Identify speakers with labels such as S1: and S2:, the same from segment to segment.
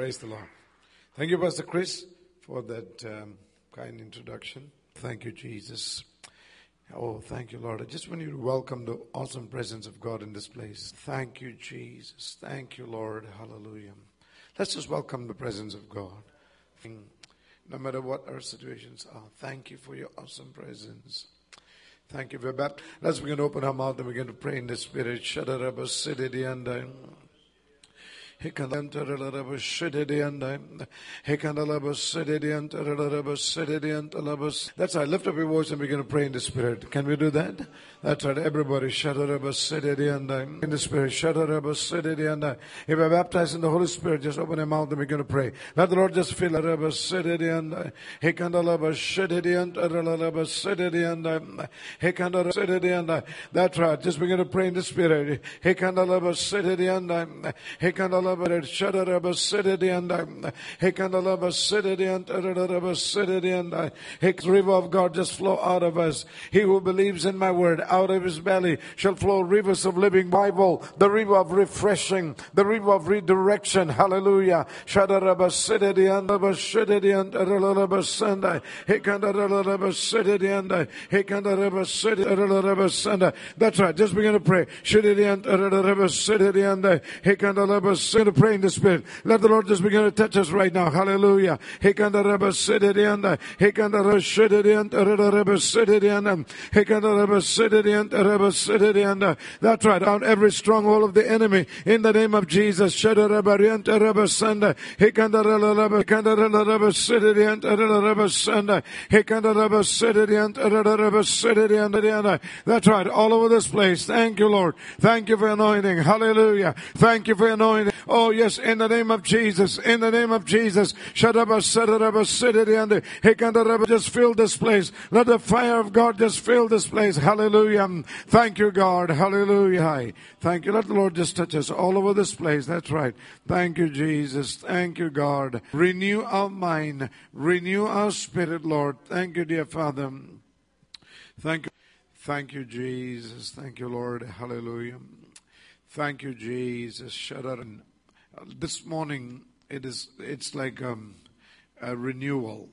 S1: Praise the Lord. Thank you, Pastor Chris, for that um, kind introduction. Thank you, Jesus. Oh, thank you, Lord. I just want you to welcome the awesome presence of God in this place. Thank you, Jesus. Thank you, Lord. Hallelujah. Let's just welcome the presence of God. No matter what our situations are, thank you for your awesome presence. Thank you for that. Let's begin to open our mouth and begin to pray in the Spirit. That's right. Lift up your voice and begin to pray in the Spirit. Can we do that? That's right. Everybody, in the Spirit. If you're baptized in the Holy Spirit, just open your mouth and begin to pray. Let the Lord just fill. That's right. Just begin to pray in the Spirit. And river of God just flow out of us. He who believes in my word, out of his belly shall flow rivers of living Bible, the river of refreshing, the river of redirection. Hallelujah. That's right. Just begin to pray. Sididi to pray in the Spirit. Let the Lord just begin to touch us right now. Hallelujah. That's right. Down every stronghold of the enemy in the name of Jesus. That's right. All over this place. Thank you, Lord. Thank you for anointing. Hallelujah. Thank you for anointing. Oh yes, in the name of Jesus, in the name of Jesus. Just fill this place. Let the fire of God just fill this place. Hallelujah. Thank you, God. Hallelujah. Thank you. Let the Lord just touch us all over this place. That's right. Thank you, Jesus. Thank you, God. Renew our mind. Renew our spirit, Lord. Thank you, dear Father. Thank you. Thank you, Jesus. Thank you, Lord. Hallelujah. Thank you, Jesus. Shut up this morning it is it's like um, a renewal.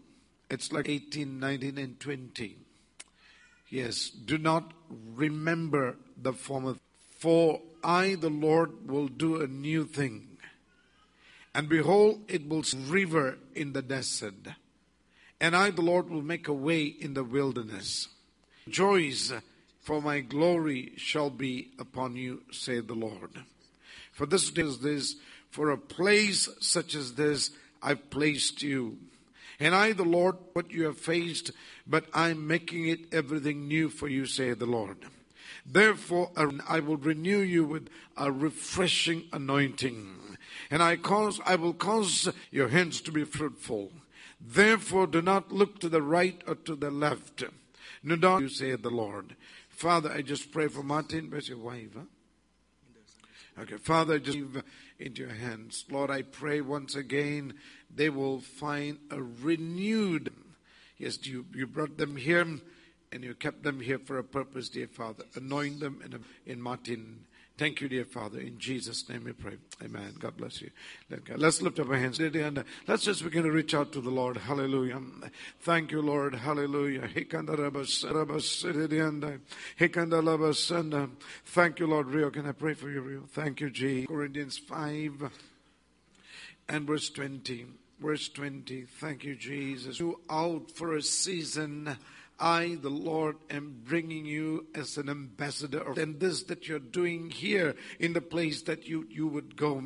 S1: It's like 18, 19, and 20. Yes, do not remember the former. For I, the Lord, will do a new thing. And behold, it will river in the desert. And I, the Lord, will make a way in the wilderness. Joys for my glory shall be upon you, saith the Lord. For this is this for a place such as this, I've placed you. And I, the Lord, what you have faced, but I'm making it everything new for you, say the Lord. Therefore, I will renew you with a refreshing anointing. And I cause, I will cause your hands to be fruitful. Therefore, do not look to the right or to the left. No, don't you say the Lord. Father, I just pray for Martin. Where's your wife? Huh? Okay, Father, just leave into your hands. Lord, I pray once again they will find a renewed. Yes, you, you brought them here and you kept them here for a purpose, dear Father. Anoint them in, a, in Martin. Thank you, dear Father. In Jesus' name we pray. Amen. God bless you. Let's lift up our hands. And let's just begin to reach out to the Lord. Hallelujah. Thank you, Lord. Hallelujah. Uh, thank you, Lord. Rio, can I pray for you, Rio? Thank you, Jesus. Corinthians 5 and verse 20. Verse 20. Thank you, Jesus. You out for a season I, the Lord, am bringing you as an ambassador. And this that you're doing here in the place that you, you would go.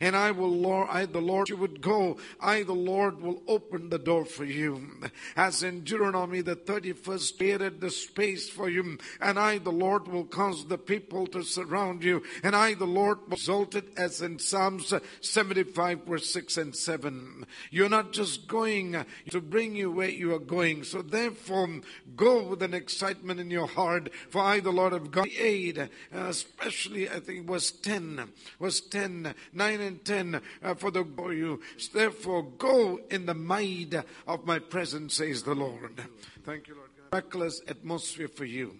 S1: And I will, Lord, I, the Lord, you would go. I, the Lord, will open the door for you. As in Deuteronomy, the 31st created the space for you. And I, the Lord, will cause the people to surround you. And I, the Lord, will exalt it as in Psalms 75 verse 6 and 7. You're not just going to bring you where you are going. So therefore, Go with an excitement in your heart, for I, the Lord of God, aid, uh, especially I think was 10, was 10, 9 and 10, uh, for the for you. Therefore, go in the might of my presence, says the Lord. Thank you, Lord. Miraculous atmosphere for you.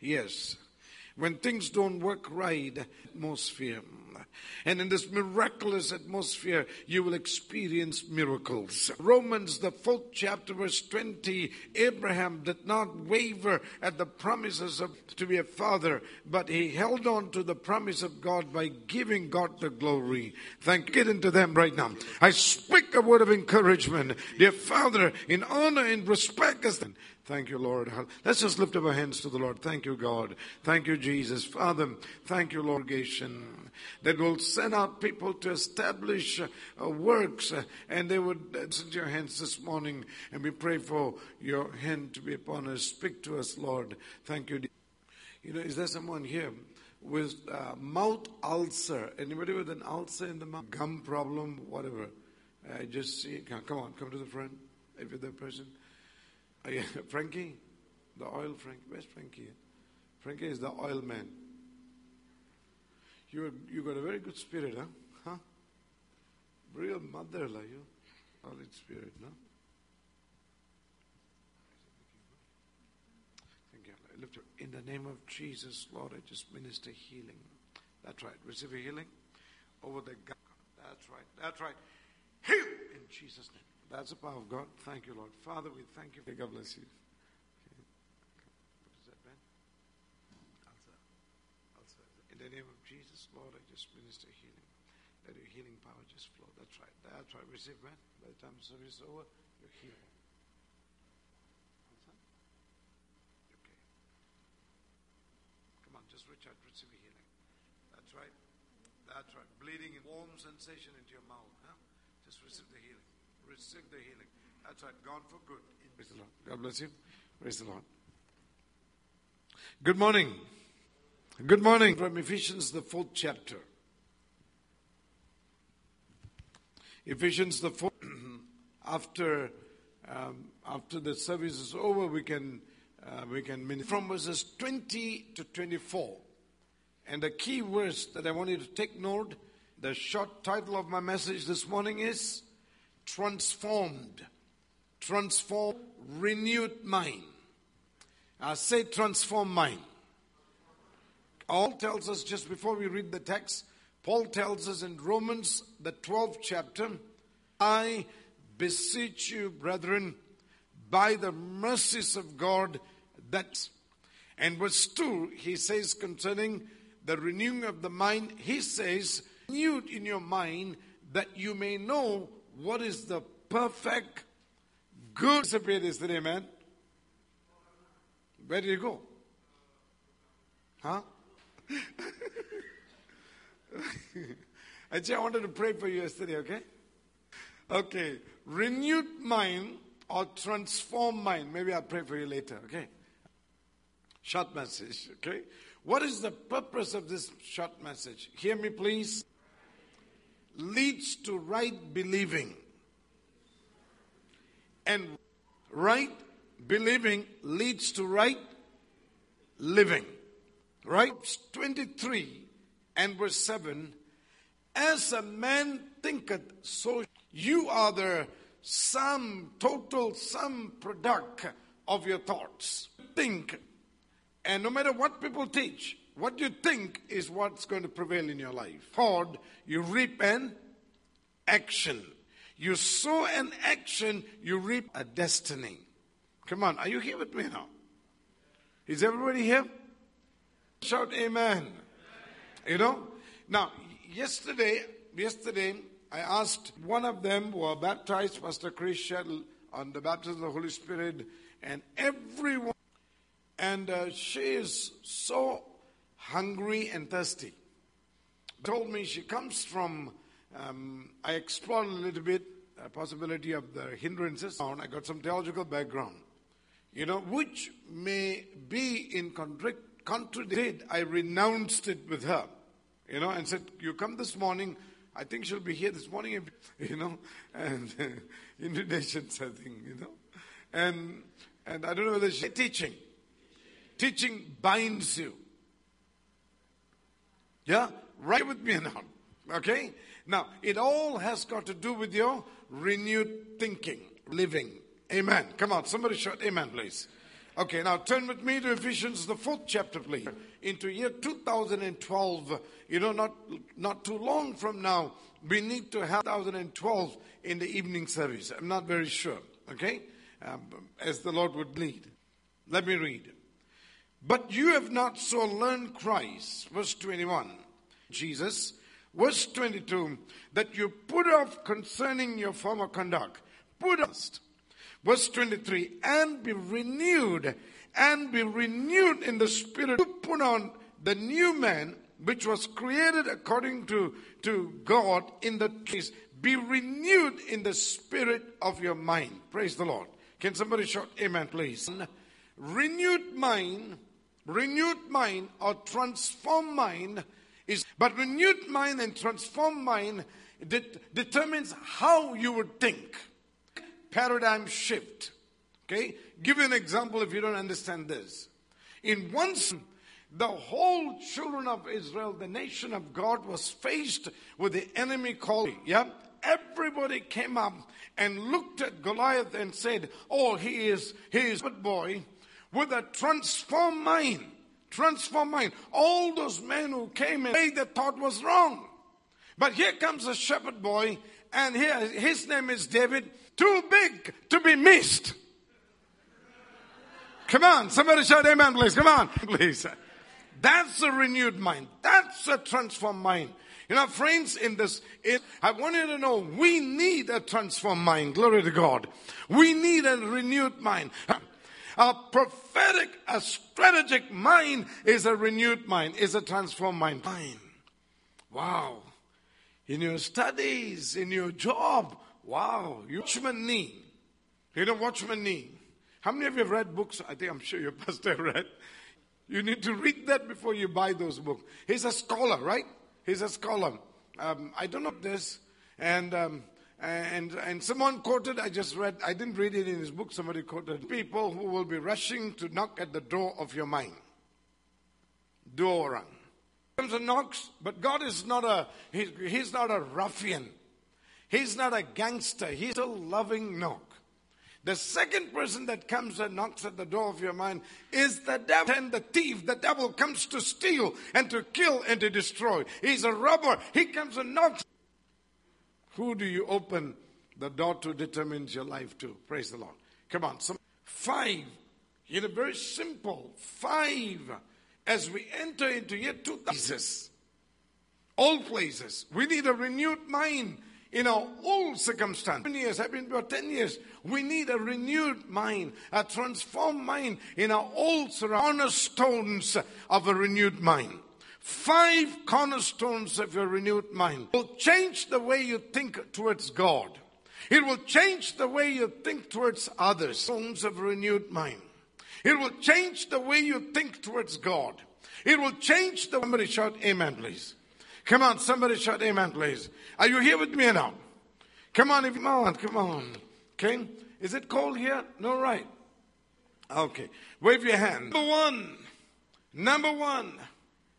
S1: Yes. When things don't work right, atmosphere. And in this miraculous atmosphere, you will experience miracles. Romans, the fourth chapter, verse 20, Abraham did not waver at the promises of to be a father, but he held on to the promise of God by giving God the glory. Thank. Get into them right now. I speak a word of encouragement. Dear Father, in honor and respect, Thank you, Lord. Let's just lift up our hands to the Lord. Thank you, God. Thank you, Jesus. Father, thank you, Lord. That will send out people to establish uh, works uh, and they would uh, send your hands this morning and we pray for your hand to be upon us. Speak to us, Lord. Thank you. You know, is there someone here with mouth ulcer? Anybody with an ulcer in the mouth? Gum problem, whatever. I just see. Come on, come to the front if you're that person. Oh, Frankie, the oil Frankie. Where's Frankie? Frankie is the oil man. You you got a very good spirit, huh? Huh? Real mother like you. Solid spirit, no? Thank you. Lift in the name of Jesus, Lord, I just minister healing. That's right. Receive a healing over the gut. That's right. That's right. Heal in Jesus' name. That's the power of God. Thank you, Lord. Father, we thank you. God bless you. Okay. What is that, Ben? Ulcer. Ulcer. In the name of Lord, I just minister healing. Let your healing power just flow. That's right. That's right. Receive, man. By the time the service is over, you're healed. Okay. Come on, just reach out, receive healing. That's right. That's right. Bleeding warm sensation into your mouth. Huh? Just receive the healing receive the healing. That's right, gone for good. Praise the Lord. God bless you. Praise the Lord. Good morning. Good morning from Ephesians, the fourth chapter. Ephesians, the fourth. after um, after the service is over, we can uh, we can minister from verses 20 to 24. And the key verse that I want you to take note. The short title of my message this morning is transformed, transform, renewed mind. I say transform mind. Paul tells us just before we read the text, Paul tells us in Romans, the 12th chapter, I beseech you, brethren, by the mercies of God, that. And verse 2, he says concerning the renewing of the mind, he says, renewed in your mind that you may know what is the perfect, good is today, man? Where did you go? Huh? Actually, I wanted to pray for you yesterday, okay? Okay. Renewed mind or transformed mind. Maybe I'll pray for you later, okay? Short message, okay? What is the purpose of this short message? Hear me, please leads to right believing. And right believing leads to right living. Right? 23 and verse 7 As a man thinketh, so you are the sum, total sum product of your thoughts. Think, and no matter what people teach, what you think is what's going to prevail in your life. Thought, you reap an action. You sow an action, you reap a destiny. Come on, are you here with me now? Is everybody here? Shout amen. You know? Now, yesterday, yesterday, I asked one of them who are baptized, Pastor Chris Shuttle, on the baptism of the Holy Spirit, and everyone, and uh, she is so hungry and thirsty. Told me she comes from, um, I explored a little bit a possibility of the hindrances. I got some theological background, you know, which may be in contradict, contradict. I renounced it with her, you know, and said, "You come this morning." I think she'll be here this morning, you know, and invitations, I think, you know, and and I don't know whether she's teaching. Teaching binds you. Yeah? Right with me now. Okay? Now, it all has got to do with your renewed thinking, living. Amen. Come on, somebody shout amen, please. Okay, now turn with me to Ephesians, the fourth chapter, please. Into year 2012, you know, not, not too long from now, we need to have 2012 in the evening service. I'm not very sure, okay? Um, as the Lord would lead. Let me read. But you have not so learned Christ, verse 21, Jesus, verse 22, that you put off concerning your former conduct, put off Verse 23, and be renewed, and be renewed in the spirit. To put on the new man, which was created according to, to God in the trees. Be renewed in the spirit of your mind. Praise the Lord. Can somebody shout amen, please? Renewed mind, renewed mind or transformed mind is, but renewed mind and transformed mind det, determines how you would think paradigm shift. Okay? Give you an example if you don't understand this. In once the whole children of Israel, the nation of God, was faced with the enemy called, yeah? Everybody came up and looked at Goliath and said, Oh, he is, he is a shepherd boy with a transformed mind. Transformed mind. All those men who came and they thought was wrong. But here comes a shepherd boy, and here his name is David too big to be missed. Come on, somebody shout amen, please. Come on, please. That's a renewed mind. That's a transformed mind. You know, friends, in this, it, I want you to know we need a transformed mind. Glory to God. We need a renewed mind. A prophetic, a strategic mind is a renewed mind, is a transformed mind. Mind. Wow. In your studies, in your job, Wow, you Watchman Nee. You know Watchman Nee? How many of you have read books? I think I'm sure your pastor read. You need to read that before you buy those books. He's a scholar, right? He's a scholar. Um, I don't know this, and um, and and someone quoted. I just read. I didn't read it in his book. Somebody quoted people who will be rushing to knock at the door of your mind. Door comes and knocks, but God is not a he's, he's not a ruffian. He's not a gangster. He's a loving knock. The second person that comes and knocks at the door of your mind is the devil and the thief. The devil comes to steal and to kill and to destroy. He's a robber. He comes and knocks. Who do you open the door to determines your life to? Praise the Lord. Come on. Some five. You know, very simple. Five. As we enter into year 2000, all places, we need a renewed mind in our old circumstance. 10 years, I've been about 10 years. We need a renewed mind, a transformed mind in our old cornerstones of a renewed mind. Five cornerstones of your renewed mind will change the way you think towards God. It will change the way you think towards others. Stones of renewed mind. It will change the way you think towards God. It will change the. Somebody shout amen, please. Come on, somebody shout amen, please. Are you here with me now? Come on, if come on, come on. Okay? Is it cold here? No, right. Okay. Wave your hand. Number one. Number one.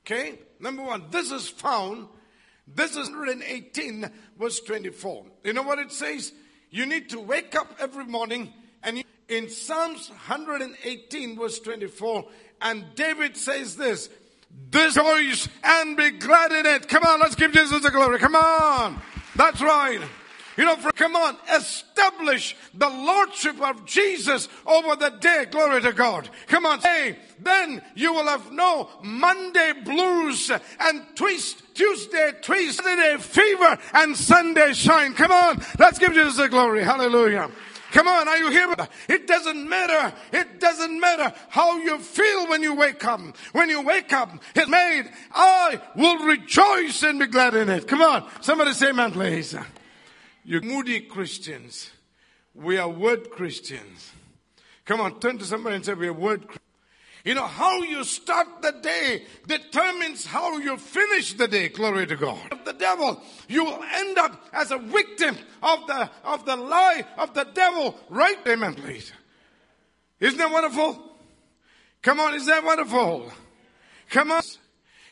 S1: Okay? Number one. This is found. This is 118 verse 24. You know what it says? You need to wake up every morning and you, in Psalms 118 verse 24 and David says this, this voice and be glad in it. Come on, let's give Jesus the glory. Come on. That's right. You know, for, come on, establish the lordship of Jesus over the day. Glory to God. Come on, hey, then you will have no Monday blues and twist, Tuesday twist, Saturday fever and Sunday shine. Come on, let's give Jesus the glory. Hallelujah. Come on, are you here? It doesn't matter. It doesn't matter how you feel when you wake up. When you wake up, it's made. I will rejoice and be glad in it. Come on. Somebody say amen, please. You moody Christians. We are word Christians. Come on, turn to somebody and say we are word Christians. You know, how you start the day determines how you finish the day. Glory to God. Devil, you will end up as a victim of the, of the lie of the devil. Right? Amen, please. Isn't that wonderful? Come on, is that wonderful? Come on.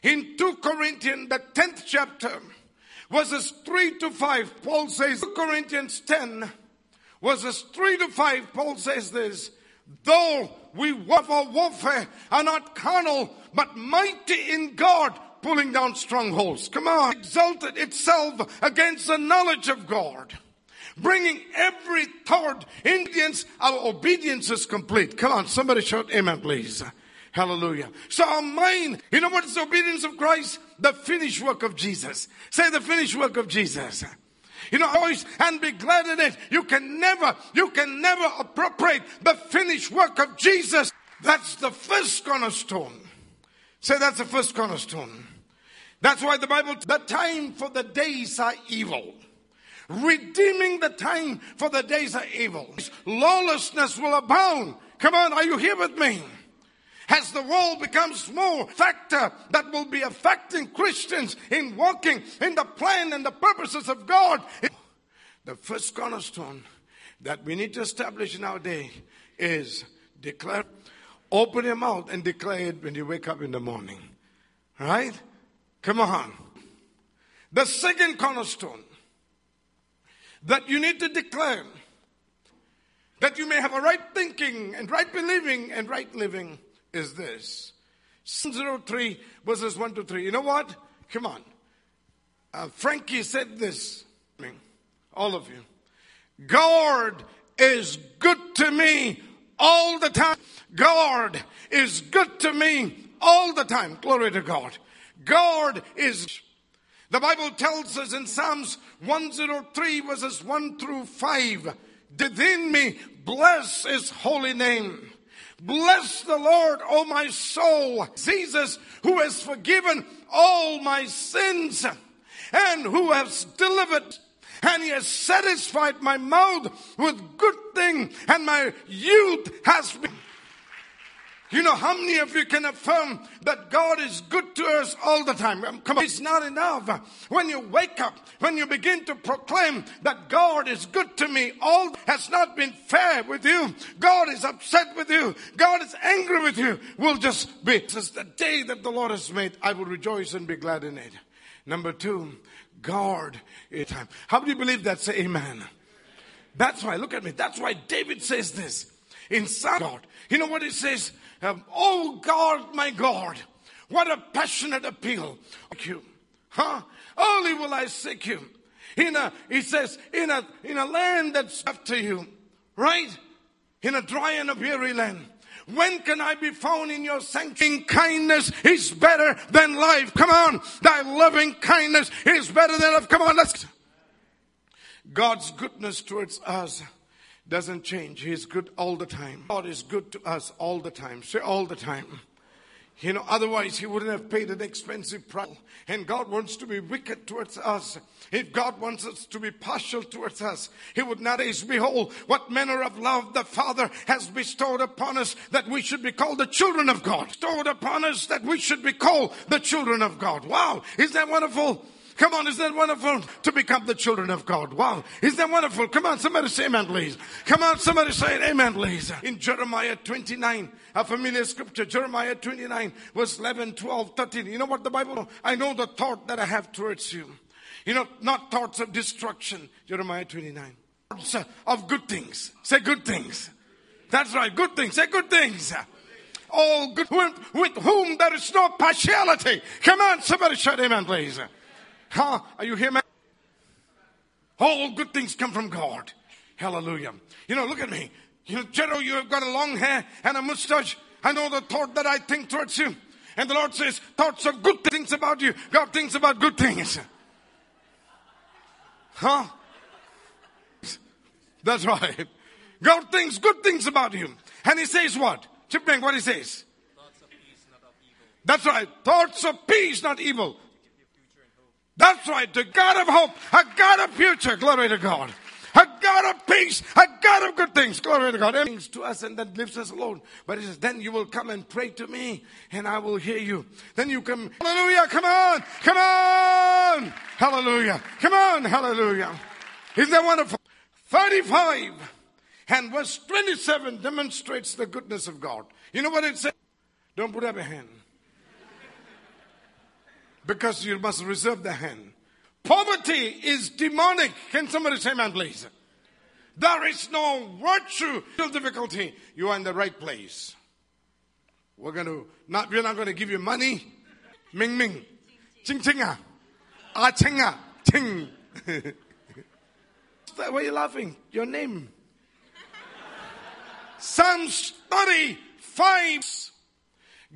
S1: In 2 Corinthians, the 10th chapter, verses 3 to 5, Paul says, 2 Corinthians 10, verses 3 to 5, Paul says this, Though we war for warfare are not carnal, but mighty in God, pulling down strongholds. Come on. Exalted itself against the knowledge of God. Bringing every thought, Indians, our obedience is complete. Come on, somebody shout amen, please. Hallelujah. So our mind, you know what is the obedience of Christ? The finished work of Jesus. Say the finished work of Jesus. You know, always and be glad in it. You can never, you can never appropriate the finished work of Jesus. That's the first cornerstone. Say that's the first cornerstone. That's why the Bible, the time for the days are evil. Redeeming the time for the days are evil. Lawlessness will abound. Come on, are you here with me? As the world becomes more factor that will be affecting Christians in walking in the plan and the purposes of God. The first cornerstone that we need to establish in our day is declare, open your mouth and declare it when you wake up in the morning. Right? Come on. The second cornerstone that you need to declare that you may have a right thinking and right believing and right living is this. 03 verses 1 to 3. You know what? Come on. Uh, Frankie said this. All of you. God is good to me all the time. God is good to me all the time. Glory to God. God is. The Bible tells us in Psalms 103 verses 1 through 5. Within me, bless his holy name. Bless the Lord, O my soul. Jesus, who has forgiven all my sins and who has delivered and he has satisfied my mouth with good thing and my youth has been you know how many of you can affirm that God is good to us all the time? Um, come on, it's not enough. When you wake up, when you begin to proclaim that God is good to me, all has not been fair with you. God is upset with you. God is angry with you. We'll just be. This is the day that the Lord has made. I will rejoice and be glad in it. Number two, God is time. How do you believe that? Say amen. That's why, look at me. That's why David says this in God. You know what it says? Um, oh God, my God, what a passionate appeal. Thank you. Huh? Early will I seek you. In a, he says, in a, in a land that's after you, right? In a dry and a weary land. When can I be found in your sanctuary? Kindness is better than life. Come on. Thy loving kindness is better than life. Come on, let's. God's goodness towards us doesn't change. He's good all the time. God is good to us all the time. Say all the time. You know, otherwise he wouldn't have paid an expensive price. And God wants to be wicked towards us. If God wants us to be partial towards us, he would not say, behold, what manner of love the Father has bestowed upon us that we should be called the children of God. Bestowed upon us that we should be called the children of God. Wow. Is that wonderful? Come on, is that wonderful to become the children of God? Wow. Is that wonderful? Come on, somebody say amen, please. Come on, somebody say amen, please. In Jeremiah 29, a familiar scripture, Jeremiah 29, verse 11, 12, 13. You know what the Bible, I know the thought that I have towards you. You know, not thoughts of destruction. Jeremiah 29. Thoughts of good things. Say good things. That's right, good things. Say good things. All good, with whom there is no partiality. Come on, somebody shout amen, please. Huh? Are you here, man? All good things come from God. Hallelujah. You know, look at me. You know, Jero, you have got a long hair and a mustache. I know the thought that I think towards you. And the Lord says, thoughts of good things about you. God thinks about good things. Huh? That's right. God thinks good things about you. And he says what? Chipmunk, what he says? Thoughts of peace, not of evil. That's right. Thoughts of peace, not evil. That's right. The God of hope, a God of future. Glory to God. A God of peace, a God of good things. Glory to God. Things to us and then leaves us alone. But he says, then you will come and pray to me and I will hear you. Then you come, hallelujah, come on, come on, hallelujah, come on, hallelujah. Isn't that wonderful? 35 and verse 27 demonstrates the goodness of God. You know what it says? Don't put up a hand because you must reserve the hand. Poverty is demonic. Can somebody say amen, please? There is no virtue, no difficulty. You are in the right place. We're going to not, we're not going to give you money. Ming Ming. Ching Ching ah. Ah Ching ah. Why are you laughing? Your name. Psalms 35.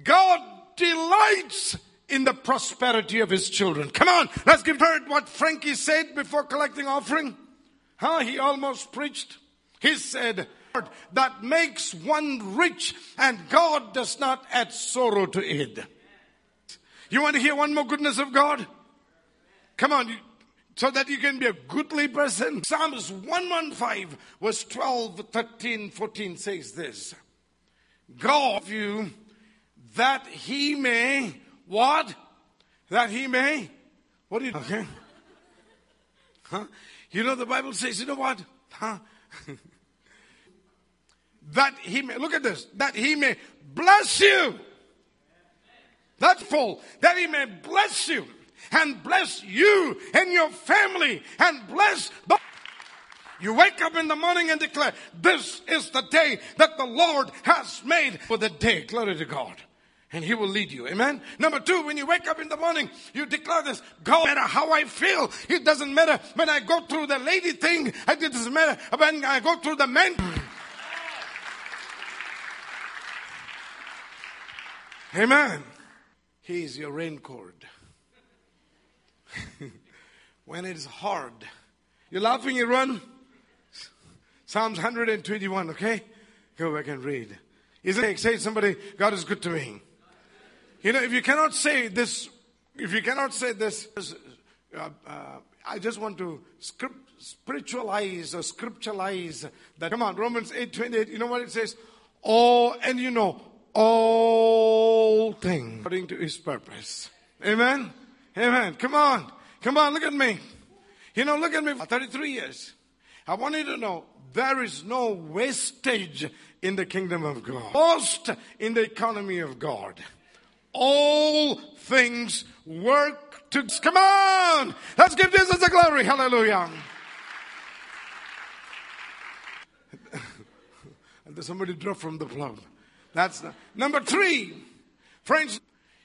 S1: God delights in the prosperity of his children. Come on, let's give heard what Frankie said before collecting offering. Huh? He almost preached. He said, that makes one rich and God does not add sorrow to it. You want to hear one more goodness of God? Come on, so that you can be a goodly person. Psalms 115 verse 12, 13, 14 says this. God you that he may what? That he may what do you okay? Huh? You know the Bible says, you know what? Huh? that he may look at this, that he may bless you. That's full. That he may bless you and bless you and your family and bless the you wake up in the morning and declare, this is the day that the Lord has made for the day. Glory to God. And he will lead you. Amen. Number two, when you wake up in the morning, you declare this. God, no matter how I feel, it doesn't matter when I go through the lady thing. It doesn't matter when I go through the men. Amen. He is your raincoat. when it is hard. You're laughing, you run. Psalms 121, okay? Go back and read. Isn't it? Say somebody, God is good to me. You know, if you cannot say this, if you cannot say this, uh, uh, I just want to script, spiritualize or scripturalize that. Come on, Romans 8 28, you know what it says? Oh, and you know, all things according to his purpose. Amen? Amen. Come on. Come on, look at me. You know, look at me for 33 years. I want you to know there is no wastage in the kingdom of God. Most in the economy of God. All things work to, come on! Let's give Jesus the glory. Hallelujah. and somebody dropped from the club. That's the, number three. Friends,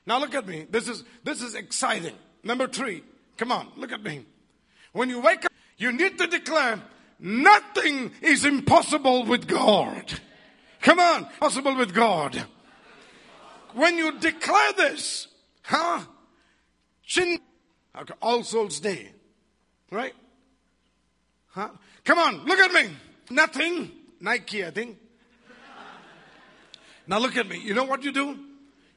S1: now look at me. This is, this is exciting. Number three. Come on, look at me. When you wake up, you need to declare nothing is impossible with God. Come on, possible with God. When you declare this, huh? Chin, okay, All Souls Day, right? Huh? Come on, look at me. Nothing, Nike, I think. Now look at me. You know what you do?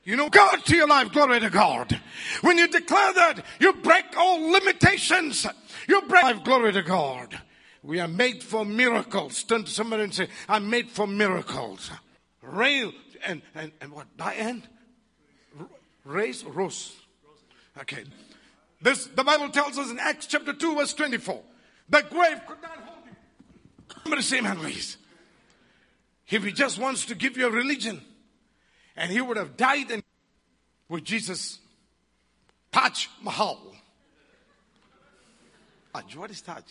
S1: You know God to your life. Glory to God. When you declare that, you break all limitations. You break life. Glory to God. We are made for miracles. Turn to somebody and say, I'm made for miracles. Rail and, and, and what? Diane? Race? Rose. Okay. This, the Bible tells us in Acts chapter 2 verse 24. The grave could not hold him. Somebody say amen please. If he just wants to give you a religion, and he would have died in, with Jesus. Taj Mahal. Taj, what is Taj?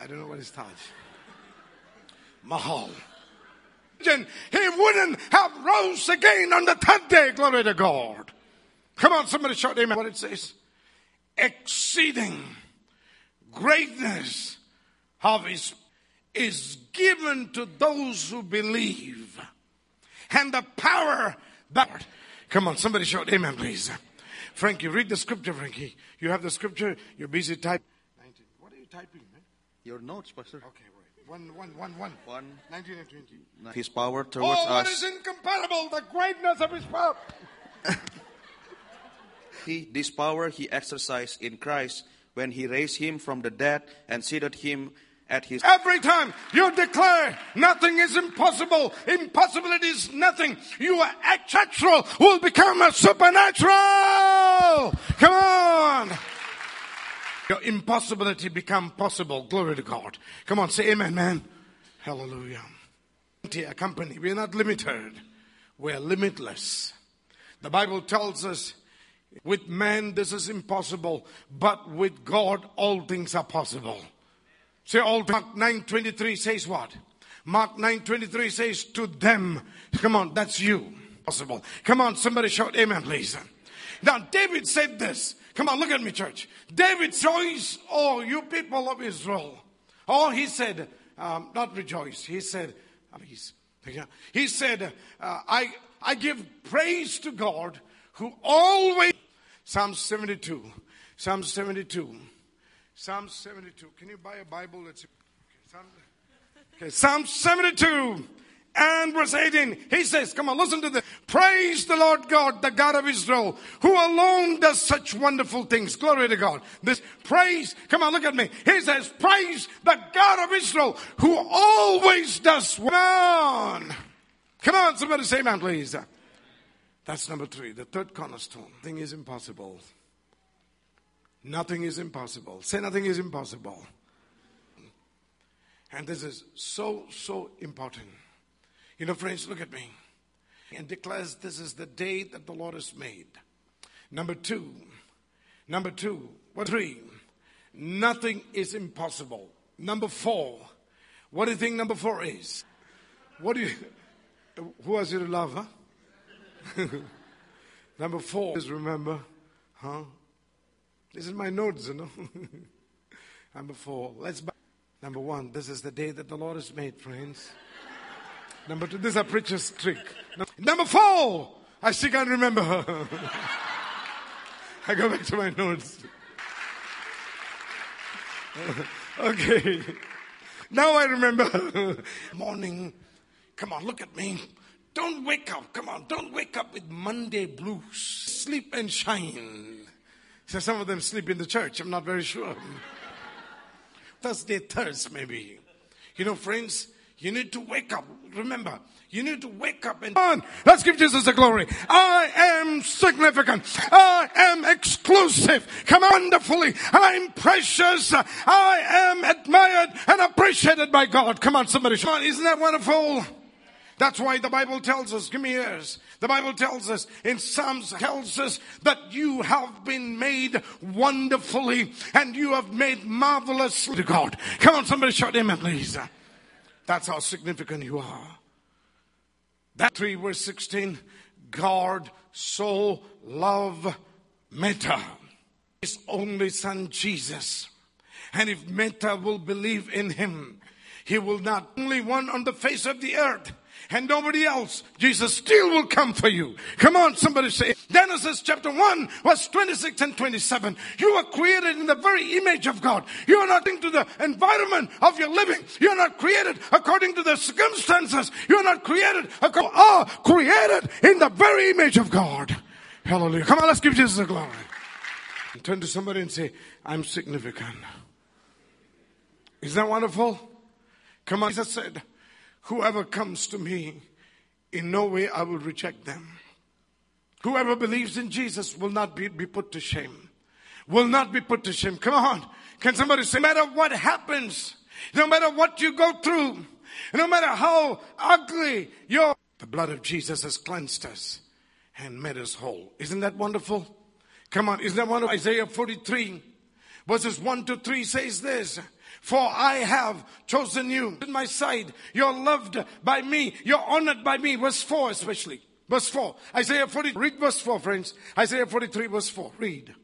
S1: I don't know what is Taj. Mahal. He wouldn't have rose again on the third day. Glory to God. Come on, somebody shout amen. What it says. Exceeding greatness of his is given to those who believe and the power that. Come on, somebody shout amen, please. Frankie, read the scripture, Frankie. You have the scripture, you're busy typing. What are you typing, man?
S2: Your notes, Pastor.
S1: Okay. One, one, one, one.
S2: One.
S1: 19 and 20.
S2: His power oh, towards
S1: oh, what
S2: us.
S1: is incomparable? The greatness of his power.
S2: he, this power he exercised in Christ when he raised him from the dead and seated him at his
S1: every time you declare nothing is impossible impossibility is nothing your natural will become a supernatural come on your impossibility become possible glory to god come on say amen man hallelujah a company we're not limited we're limitless the bible tells us with man this is impossible but with god all things are possible Say all. Mark 9:23 says what? Mark 9:23 says to them. Come on, that's you. Possible. Come on, somebody shout amen, please. Now David said this. Come on, look at me, church. David says, "Oh, you people of Israel." Oh, he said, um, not rejoice. He said, I mean, he's, yeah. he said, uh, I I give praise to God who always. Psalm 72. Psalm 72. Psalm 72. Can you buy a Bible? Let's. Okay, Psalm, okay, Psalm 72 and verse 18. He says, come on, listen to this. Praise the Lord God, the God of Israel, who alone does such wonderful things. Glory to God. This praise, come on, look at me. He says, praise the God of Israel, who always does. Come on. Come on, somebody say amen, please. That's number three. The third cornerstone. Nothing is impossible. Nothing is impossible. Say nothing is impossible. And this is so, so important. You know, friends, look at me. And declares this is the day that the Lord has made. Number two. Number two. What three? Nothing is impossible. Number four. What do you think number four is? What do you, who was you to love, huh? number four is remember, huh? This is my notes, you know. number four. Let's. Number one. This is the day that the Lord has made, friends. Number two, this is a preacher's trick. Number four, I still can't remember her. I go back to my notes. okay. Now I remember. Morning. Come on, look at me. Don't wake up. Come on, don't wake up with Monday blues. Sleep and shine. So some of them sleep in the church. I'm not very sure. Thursday, Thursday, maybe. You know, friends, you need to wake up. Remember, you need to wake up and come on. Let's give Jesus the glory. I am significant. I am exclusive. Come on, wonderfully. I'm precious. I am admired and appreciated by God. Come on, somebody. Come on, isn't that wonderful? That's why the Bible tells us, give me ears. The Bible tells us in Psalms tells us that you have been made wonderfully and you have made marvelously to God. Come on, somebody shout amen, please. That's how significant you are. That 3 verse 16, God so love Meta, his only son Jesus. And if Meta will believe in him, he will not only one on the face of the earth, and nobody else. Jesus still will come for you. Come on, somebody say. Genesis chapter 1 verse 26 and 27. You are created in the very image of God. You are not into the environment of your living. You are not created according to the circumstances. You are not created, are created in the very image of God. Hallelujah. Come on, let's give Jesus a glory. Turn to somebody and say, I'm significant. Is that wonderful? Come on, Jesus said, Whoever comes to me, in no way I will reject them. Whoever believes in Jesus will not be, be put to shame. Will not be put to shame. Come on. Can somebody say, no matter what happens, no matter what you go through, no matter how ugly your, the blood of Jesus has cleansed us and made us whole. Isn't that wonderful? Come on. Isn't that wonderful? Isaiah 43 verses 1 to 3 says this. For I have chosen you in my side. You're loved by me. You're honored by me. Verse 4 especially. Verse 4. Isaiah 40. Read verse 4, friends. Isaiah 43 verse 4. Read.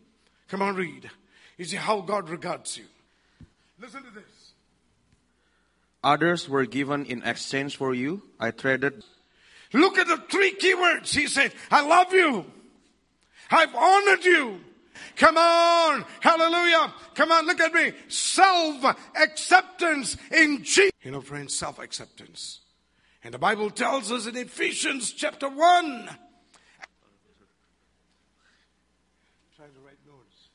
S1: Come on, read. You see how God regards you. Listen to this.
S2: Others were given in exchange for you. I traded.
S1: Look at the three keywords. He said, I love you. I've honored you. Come on. Hallelujah. Come on, look at me. Self acceptance in Jesus. You know, friends, self acceptance. And the Bible tells us in Ephesians chapter 1. Trying to write notes.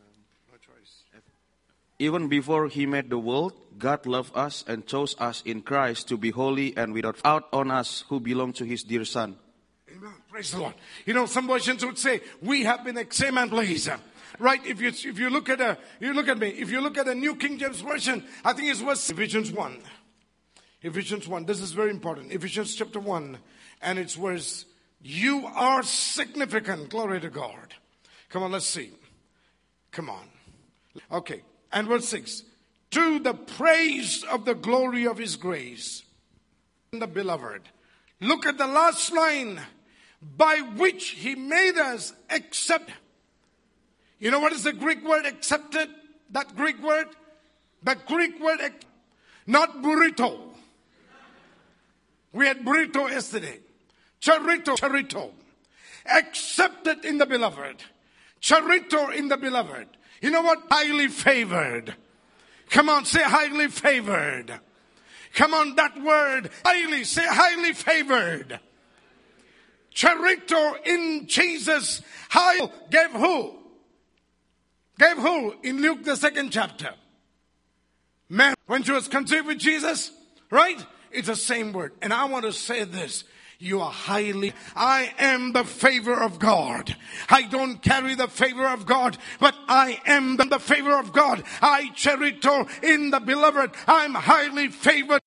S1: Um, no choice.
S2: Even before he made the world, God loved us and chose us in Christ to be holy and without out on us who belong to his dear son.
S1: Praise the Lord. You know, some versions would say, we have been examined. Right? If you, if you look at a, you look at me, if you look at a New King James Version, I think it's verse Ephesians 1. Ephesians 1. This is very important. Ephesians chapter 1. And it's verse, you are significant. Glory to God. Come on, let's see. Come on. Okay. And verse 6. to the praise of the glory of his grace. The beloved. Look at the last line. By which he made us accept. You know what is the Greek word accepted? That Greek word? The Greek word, not burrito. We had burrito yesterday. Charito, charito. Accepted in the beloved. Charito in the beloved. You know what? Highly favored. Come on, say highly favored. Come on, that word, highly, say highly favored. Charito in Jesus, high, gave who? Gave who? In Luke the second chapter. Man, when she was conceived with Jesus, right? It's the same word. And I want to say this. You are highly, I am the favor of God. I don't carry the favor of God, but I am the favor of God. I charito in the beloved. I'm highly favored